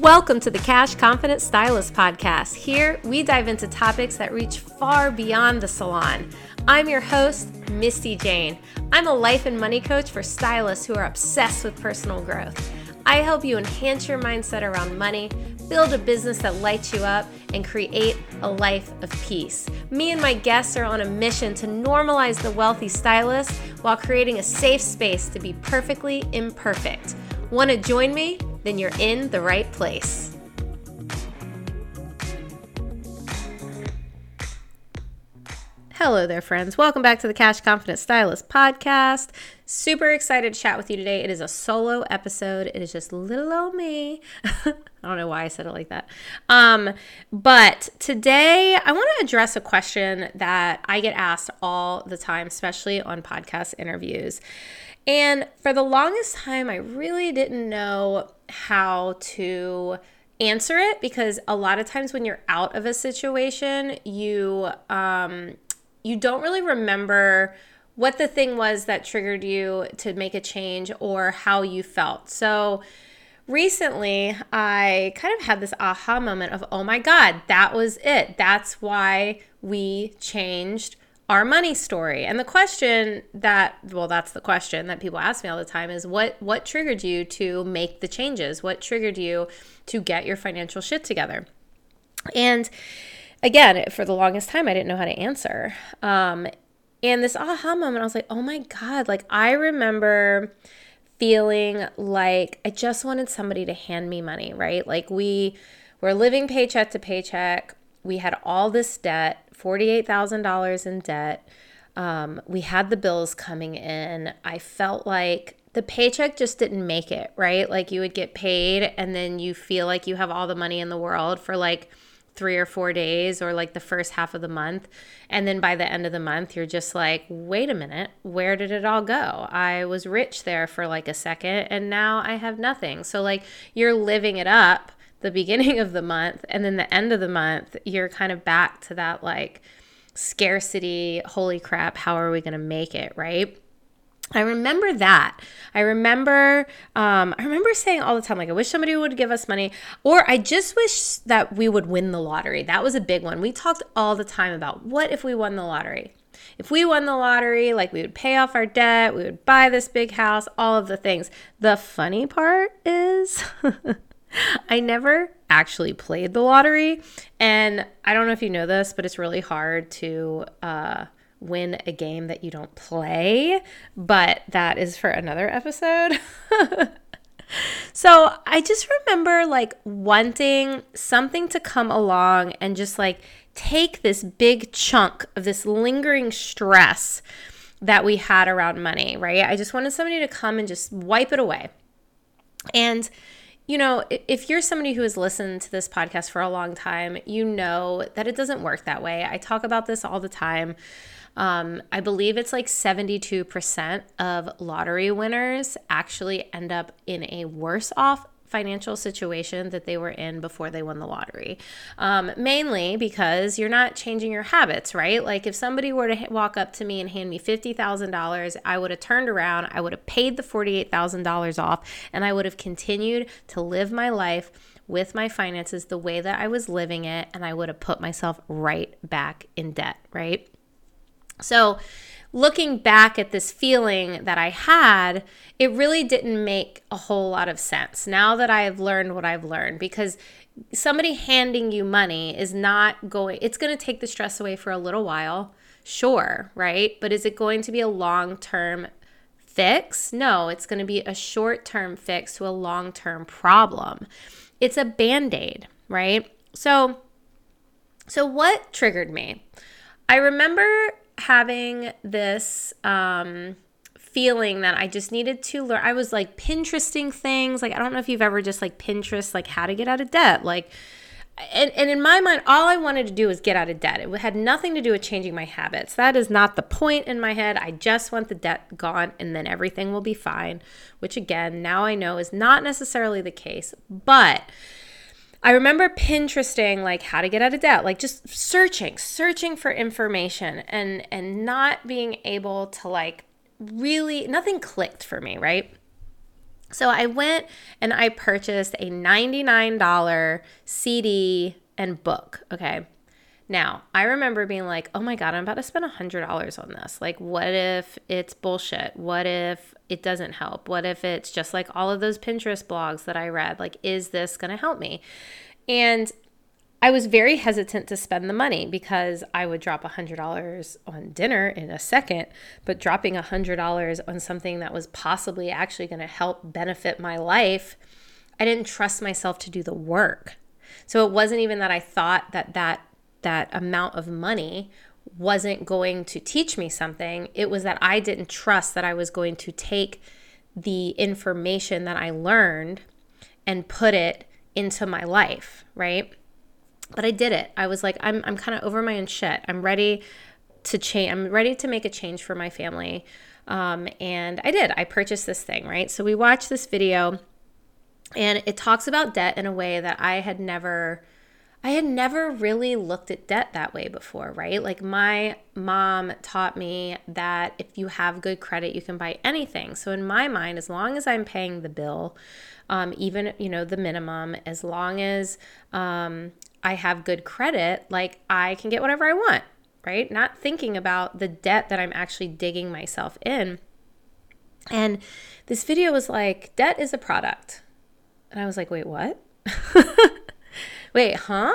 Welcome to the Cash Confident Stylist Podcast. Here, we dive into topics that reach far beyond the salon. I'm your host, Misty Jane. I'm a life and money coach for stylists who are obsessed with personal growth. I help you enhance your mindset around money, build a business that lights you up, and create a life of peace. Me and my guests are on a mission to normalize the wealthy stylist while creating a safe space to be perfectly imperfect. Want to join me? Then you're in the right place. Hello there, friends. Welcome back to the Cash Confident Stylist podcast. Super excited to chat with you today. It is a solo episode. It is just little old me. I don't know why I said it like that. Um, but today I want to address a question that I get asked all the time, especially on podcast interviews. And for the longest time, I really didn't know how to answer it because a lot of times when you're out of a situation, you um, you don't really remember what the thing was that triggered you to make a change or how you felt. So recently, I kind of had this aha moment of, oh my God, that was it. That's why we changed our money story. And the question that well that's the question that people ask me all the time is what what triggered you to make the changes? What triggered you to get your financial shit together? And again, for the longest time I didn't know how to answer. Um and this aha moment I was like, "Oh my god, like I remember feeling like I just wanted somebody to hand me money, right? Like we were living paycheck to paycheck. We had all this debt $48,000 in debt. Um, we had the bills coming in. I felt like the paycheck just didn't make it, right? Like you would get paid and then you feel like you have all the money in the world for like three or four days or like the first half of the month. And then by the end of the month, you're just like, wait a minute, where did it all go? I was rich there for like a second and now I have nothing. So, like, you're living it up the beginning of the month and then the end of the month you're kind of back to that like scarcity holy crap how are we going to make it right I remember that. I remember um, I remember saying all the time, like, I wish somebody would give us money, or I just wish that we would win the lottery. That was a big one. We talked all the time about what if we won the lottery? If we won the lottery, like we would pay off our debt, we would buy this big house, all of the things. The funny part is I never actually played the lottery. And I don't know if you know this, but it's really hard to uh, win a game that you don't play. But that is for another episode. so I just remember like wanting something to come along and just like take this big chunk of this lingering stress that we had around money, right? I just wanted somebody to come and just wipe it away. And you know, if you're somebody who has listened to this podcast for a long time, you know that it doesn't work that way. I talk about this all the time. Um, I believe it's like 72% of lottery winners actually end up in a worse off financial situation that they were in before they won the lottery. Um, mainly because you're not changing your habits, right? Like if somebody were to walk up to me and hand me $50,000, I would have turned around, I would have paid the $48,000 off, and I would have continued to live my life with my finances the way that I was living it, and I would have put myself right back in debt, right? So, looking back at this feeling that I had, it really didn't make a whole lot of sense now that I have learned what I've learned because somebody handing you money is not going, it's going to take the stress away for a little while, sure, right? But is it going to be a long term fix? No, it's going to be a short term fix to a long term problem. It's a band aid, right? So, so what triggered me? I remember having this um, feeling that I just needed to learn. I was like Pinteresting things. Like, I don't know if you've ever just like Pinterest, like how to get out of debt. Like, and, and in my mind, all I wanted to do was get out of debt. It had nothing to do with changing my habits. That is not the point in my head. I just want the debt gone and then everything will be fine, which again, now I know is not necessarily the case. But I remember Pinteresting like how to get out of debt, like just searching, searching for information and and not being able to like really nothing clicked for me, right? So I went and I purchased a $99 CD and book, okay? Now, I remember being like, oh my God, I'm about to spend $100 on this. Like, what if it's bullshit? What if it doesn't help? What if it's just like all of those Pinterest blogs that I read? Like, is this going to help me? And I was very hesitant to spend the money because I would drop $100 on dinner in a second, but dropping $100 on something that was possibly actually going to help benefit my life, I didn't trust myself to do the work. So it wasn't even that I thought that that that amount of money wasn't going to teach me something. It was that I didn't trust that I was going to take the information that I learned and put it into my life, right? But I did it. I was like, I'm, I'm kind of over my own shit. I'm ready to change. I'm ready to make a change for my family. Um, and I did. I purchased this thing, right? So we watched this video and it talks about debt in a way that I had never I had never really looked at debt that way before, right? Like my mom taught me that if you have good credit, you can buy anything. So in my mind, as long as I'm paying the bill, um, even you know the minimum, as long as um, I have good credit, like I can get whatever I want, right? Not thinking about the debt that I'm actually digging myself in. And this video was like, debt is a product. And I was like, wait, what? wait, huh?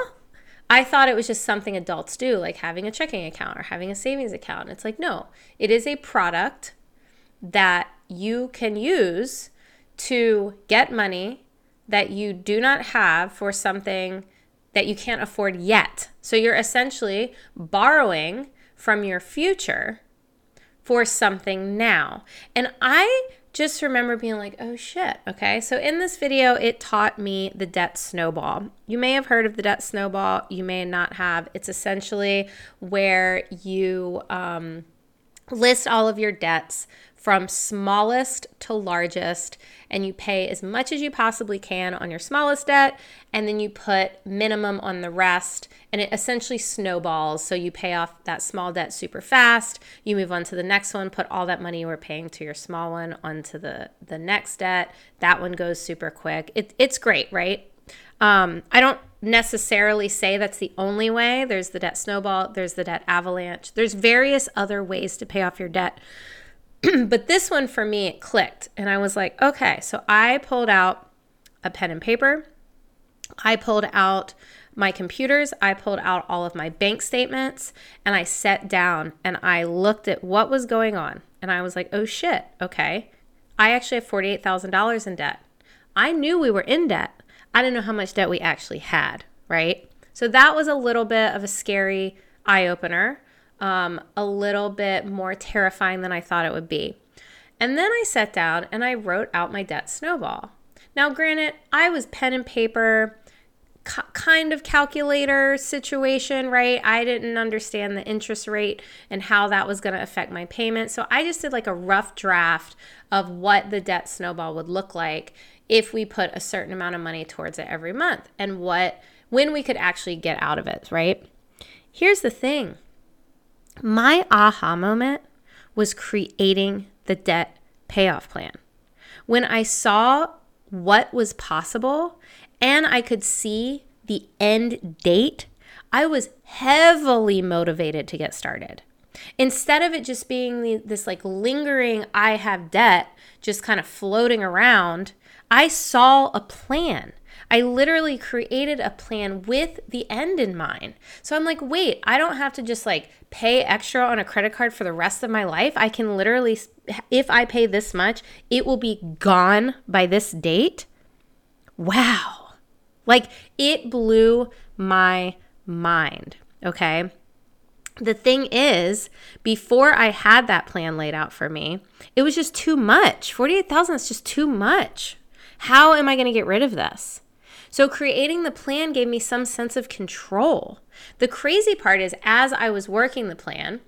I thought it was just something adults do, like having a checking account or having a savings account. It's like, no, it is a product that you can use to get money that you do not have for something that you can't afford yet. So you're essentially borrowing from your future for something now. And I just remember being like, oh shit. Okay. So in this video, it taught me the debt snowball. You may have heard of the debt snowball, you may not have. It's essentially where you um, list all of your debts from smallest to largest, and you pay as much as you possibly can on your smallest debt, and then you put minimum on the rest, and it essentially snowballs. So you pay off that small debt super fast, you move on to the next one, put all that money you were paying to your small one onto the, the next debt. That one goes super quick. It, it's great, right? Um, I don't necessarily say that's the only way. There's the debt snowball, there's the debt avalanche, there's various other ways to pay off your debt. but this one for me, it clicked. And I was like, okay. So I pulled out a pen and paper. I pulled out my computers. I pulled out all of my bank statements and I sat down and I looked at what was going on. And I was like, oh shit, okay. I actually have $48,000 in debt. I knew we were in debt. I didn't know how much debt we actually had, right? So that was a little bit of a scary eye opener um, a little bit more terrifying than I thought it would be. And then I sat down and I wrote out my debt snowball. Now, granted, I was pen and paper kind of calculator situation, right? I didn't understand the interest rate and how that was going to affect my payment. So I just did like a rough draft of what the debt snowball would look like if we put a certain amount of money towards it every month and what when we could actually get out of it, right? Here's the thing. My aha moment was creating the debt payoff plan. When I saw what was possible and I could see the end date, I was heavily motivated to get started. Instead of it just being this like lingering, I have debt, just kind of floating around, I saw a plan. I literally created a plan with the end in mind. So I'm like, wait, I don't have to just like pay extra on a credit card for the rest of my life. I can literally, if I pay this much, it will be gone by this date. Wow. Like it blew my mind. Okay. The thing is, before I had that plan laid out for me, it was just too much. 48,000 is just too much. How am I going to get rid of this? So, creating the plan gave me some sense of control. The crazy part is, as I was working the plan,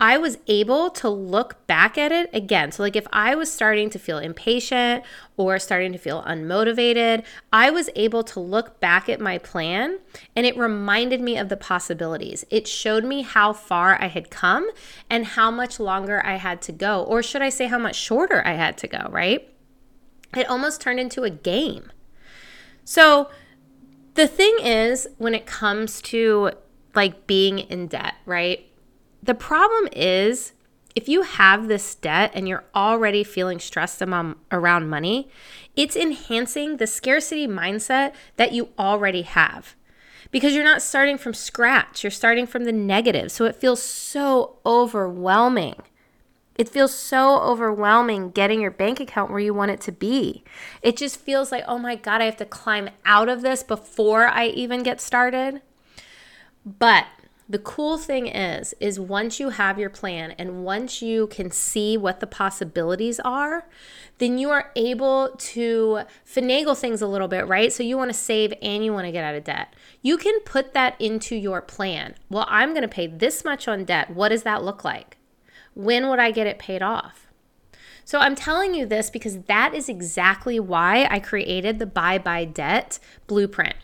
I was able to look back at it again. So, like if I was starting to feel impatient or starting to feel unmotivated, I was able to look back at my plan and it reminded me of the possibilities. It showed me how far I had come and how much longer I had to go, or should I say, how much shorter I had to go, right? It almost turned into a game. So the thing is, when it comes to like being in debt, right? The problem is if you have this debt and you're already feeling stressed around money, it's enhancing the scarcity mindset that you already have because you're not starting from scratch. You're starting from the negative. So it feels so overwhelming. It feels so overwhelming getting your bank account where you want it to be. It just feels like, oh my God, I have to climb out of this before I even get started. But the cool thing is is once you have your plan and once you can see what the possibilities are then you are able to finagle things a little bit right? So you want to save and you want to get out of debt. You can put that into your plan. Well i'm going to pay this much on debt. What does that look like when would I get it paid off? So I'm telling you this because that is exactly why I created the Bye Bye Debt blueprint.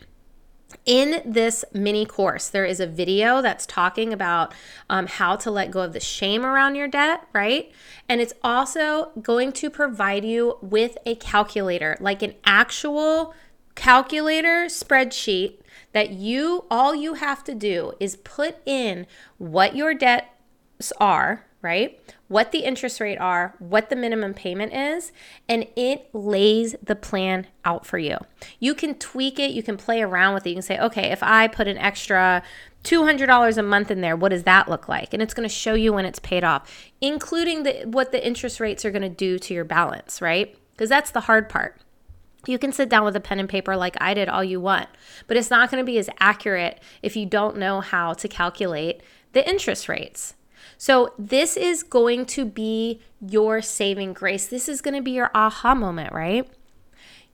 In this mini course, there is a video that's talking about um, how to let go of the shame around your debt, right? And it's also going to provide you with a calculator, like an actual calculator spreadsheet that you all you have to do is put in what your debts are right? What the interest rate are, what the minimum payment is, and it lays the plan out for you. You can tweak it, you can play around with it. You can say, okay, if I put an extra $200 a month in there, what does that look like? And it's going to show you when it's paid off, including the, what the interest rates are going to do to your balance, right? Because that's the hard part. You can sit down with a pen and paper like I did all you want, but it's not going to be as accurate if you don't know how to calculate the interest rates. So, this is going to be your saving grace. This is going to be your aha moment, right?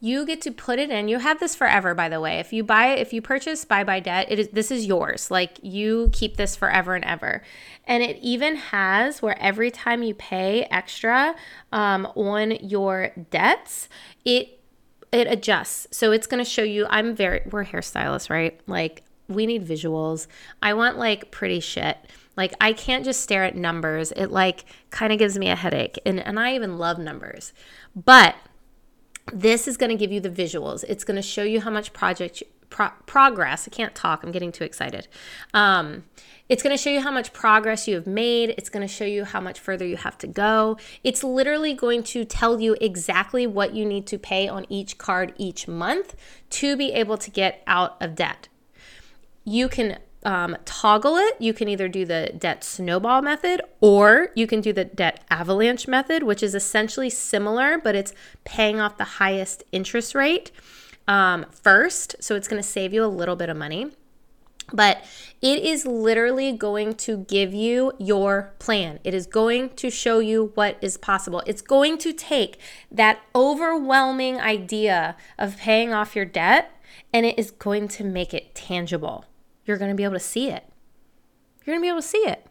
You get to put it in. You have this forever, by the way. If you buy if you purchase Buy Bye Debt, it is this is yours. Like you keep this forever and ever. And it even has where every time you pay extra um, on your debts, it it adjusts. So it's going to show you. I'm very we're hairstylists, right? Like we need visuals. I want like pretty shit. Like I can't just stare at numbers. It like kind of gives me a headache. And and I even love numbers. But this is going to give you the visuals. It's going to show you how much project pro- progress. I can't talk. I'm getting too excited. Um, it's going to show you how much progress you have made. It's going to show you how much further you have to go. It's literally going to tell you exactly what you need to pay on each card each month to be able to get out of debt. You can um, toggle it, you can either do the debt snowball method or you can do the debt avalanche method, which is essentially similar, but it's paying off the highest interest rate um, first. So it's going to save you a little bit of money. But it is literally going to give you your plan. It is going to show you what is possible. It's going to take that overwhelming idea of paying off your debt and it is going to make it tangible you're going to be able to see it. You're going to be able to see it.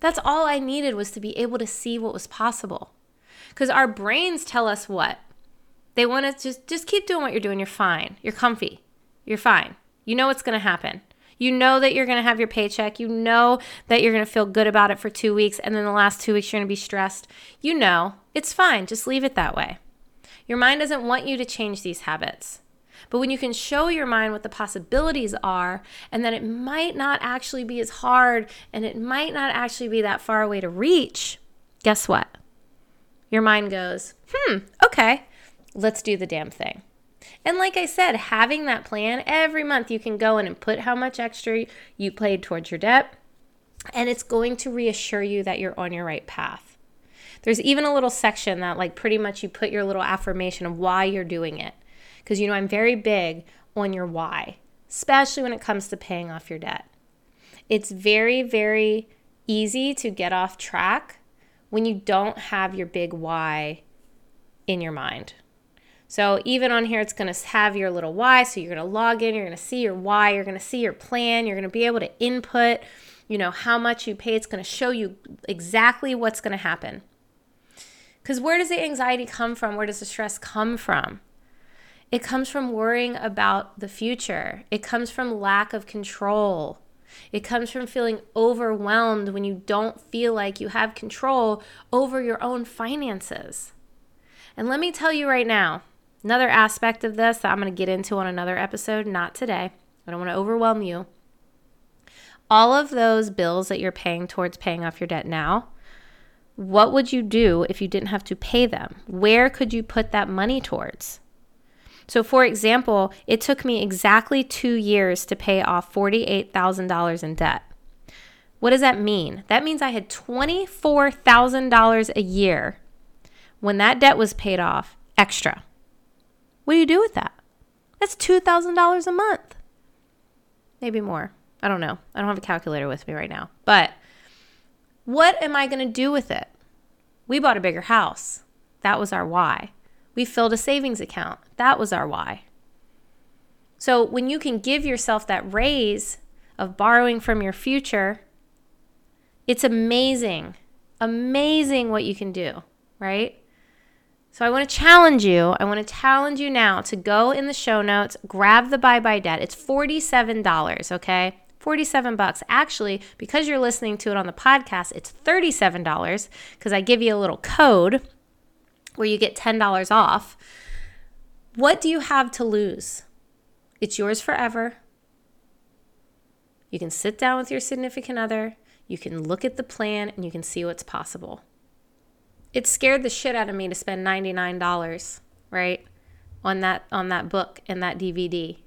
That's all I needed was to be able to see what was possible. Because our brains tell us what? They want to just, just keep doing what you're doing. You're fine. You're comfy. You're fine. You know what's going to happen. You know that you're going to have your paycheck. You know that you're going to feel good about it for two weeks. And then the last two weeks, you're going to be stressed. You know it's fine. Just leave it that way. Your mind doesn't want you to change these habits. But when you can show your mind what the possibilities are, and that it might not actually be as hard and it might not actually be that far away to reach, guess what? Your mind goes, hmm, okay, let's do the damn thing. And like I said, having that plan every month, you can go in and put how much extra you paid towards your debt, and it's going to reassure you that you're on your right path. There's even a little section that, like, pretty much you put your little affirmation of why you're doing it. Because, you know, I'm very big on your why, especially when it comes to paying off your debt. It's very, very easy to get off track when you don't have your big why in your mind. So even on here, it's going to have your little why. So you're going to log in, you're going to see your why, you're going to see your plan, you're going to be able to input, you know, how much you pay. It's going to show you exactly what's going to happen. Because where does the anxiety come from? Where does the stress come from? It comes from worrying about the future. It comes from lack of control. It comes from feeling overwhelmed when you don't feel like you have control over your own finances. And let me tell you right now, Another aspect of this that I'm going to get into on another episode, not today. I don't want to overwhelm you. All of those bills that you're paying towards paying off your debt now, what would you do if you didn't have to pay them? Where could you put that money towards? So, for example, it took me exactly two years to pay off $48,000 in debt. What does that mean? That means I had $24,000 a year when that debt was paid off extra. What do you do with that? That's $2,000 a month. Maybe more. I don't know. I don't have a calculator with me right now. But what am I going to do with it? We bought a bigger house. That was our why. We filled a savings account. That was our why. So when you can give yourself that raise of borrowing from your future, it's amazing. Amazing what you can do, right? So I want to challenge you. I want to challenge you now to go in the show notes, grab the bye bye debt. It's $47, okay? 47 bucks. Actually, because you're listening to it on the podcast, it's $37 because I give you a little code where you get $10 off. What do you have to lose? It's yours forever. You can sit down with your significant other, you can look at the plan, and you can see what's possible it scared the shit out of me to spend $99, right? On that on that book and that DVD.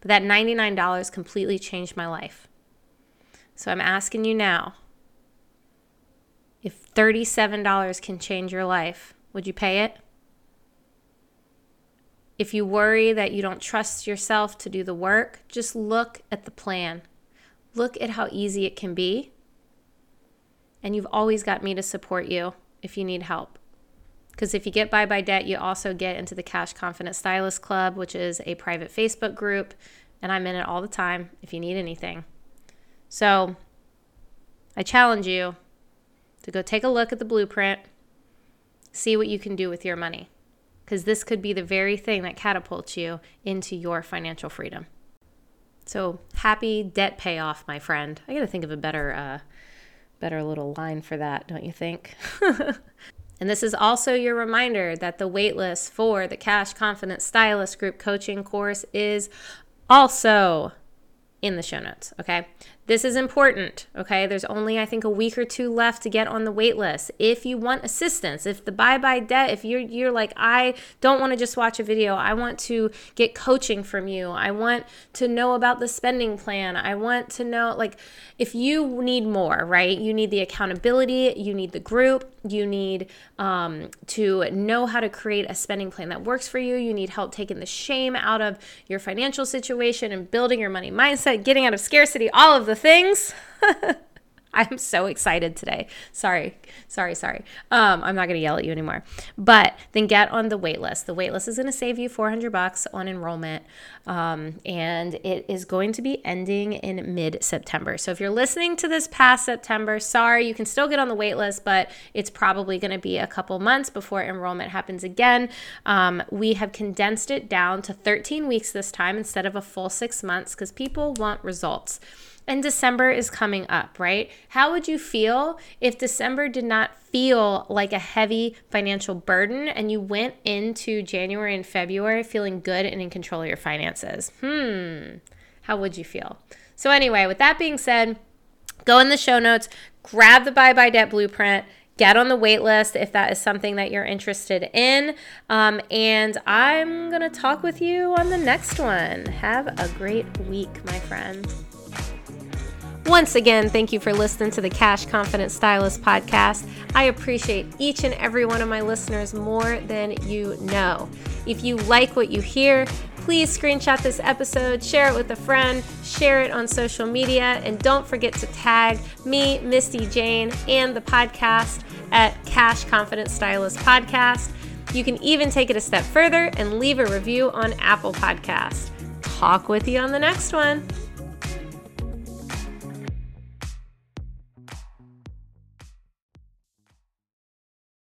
But that $99 completely changed my life. So I'm asking you now, if $37 can change your life, would you pay it? If you worry that you don't trust yourself to do the work, just look at the plan. Look at how easy it can be. And you've always got me to support you if you need help. Because if you get bye bye debt, you also get into the Cash Confident Stylist Club, which is a private Facebook group, and I'm in it all the time if you need anything. So I challenge you to go take a look at the blueprint, see what you can do with your money, because this could be the very thing that catapults you into your financial freedom. So happy debt payoff, my friend. I got to think of a better uh, better little line for that, don't you think? and this is also your reminder that the waitlist for the Cash Confidence Stylist Group Coaching course is also in the show notes, okay? This is important, okay? There's only, I think, a week or two left to get on the wait list. If you want assistance, if the bye bye debt, if you're, you're like, I don't want to just watch a video, I want to get coaching from you, I want to know about the spending plan, I want to know, like, if you need more, right? You need the accountability, you need the group, you need um, to know how to create a spending plan that works for you, you need help taking the shame out of your financial situation and building your money mindset, getting out of scarcity, all of the things. I'm so excited today. Sorry, sorry, sorry. Um, I'm not to yell at you anymore. But then get on the waitlist. The waitlist is to save you 400 bucks on enrollment, um, and it is going to be ending in mid September. So if you're listening to this past September, sorry, you can still get on the waitlist, but it's probably to be a couple months before enrollment happens again. Um, we have condensed it down to 13 weeks this time instead of a full six months because people want results. And December is coming up, right? How would you feel if December did not feel like a heavy financial burden and you went into January and February feeling good and in control of your finances? Hmm, how would you feel? So, anyway, with that being said, go in the show notes, grab the Bye Bye Debt Blueprint get on the wait list if that is something that you're interested in. Um, and I'm going to talk with you on the next one. Have a great week, my friend. Once again, thank you for listening to the Cash Confident Stylist podcast. I appreciate each and every one of my listeners more than you know. If you like what you hear, please screenshot this episode, share it with a friend, share it on social media, and don't forget to tag me, Misty Jane, and the podcast at Cash Confident Stylist Podcast. You can even take it a step further and leave a review on Apple Podcast. Talk with you on the next one.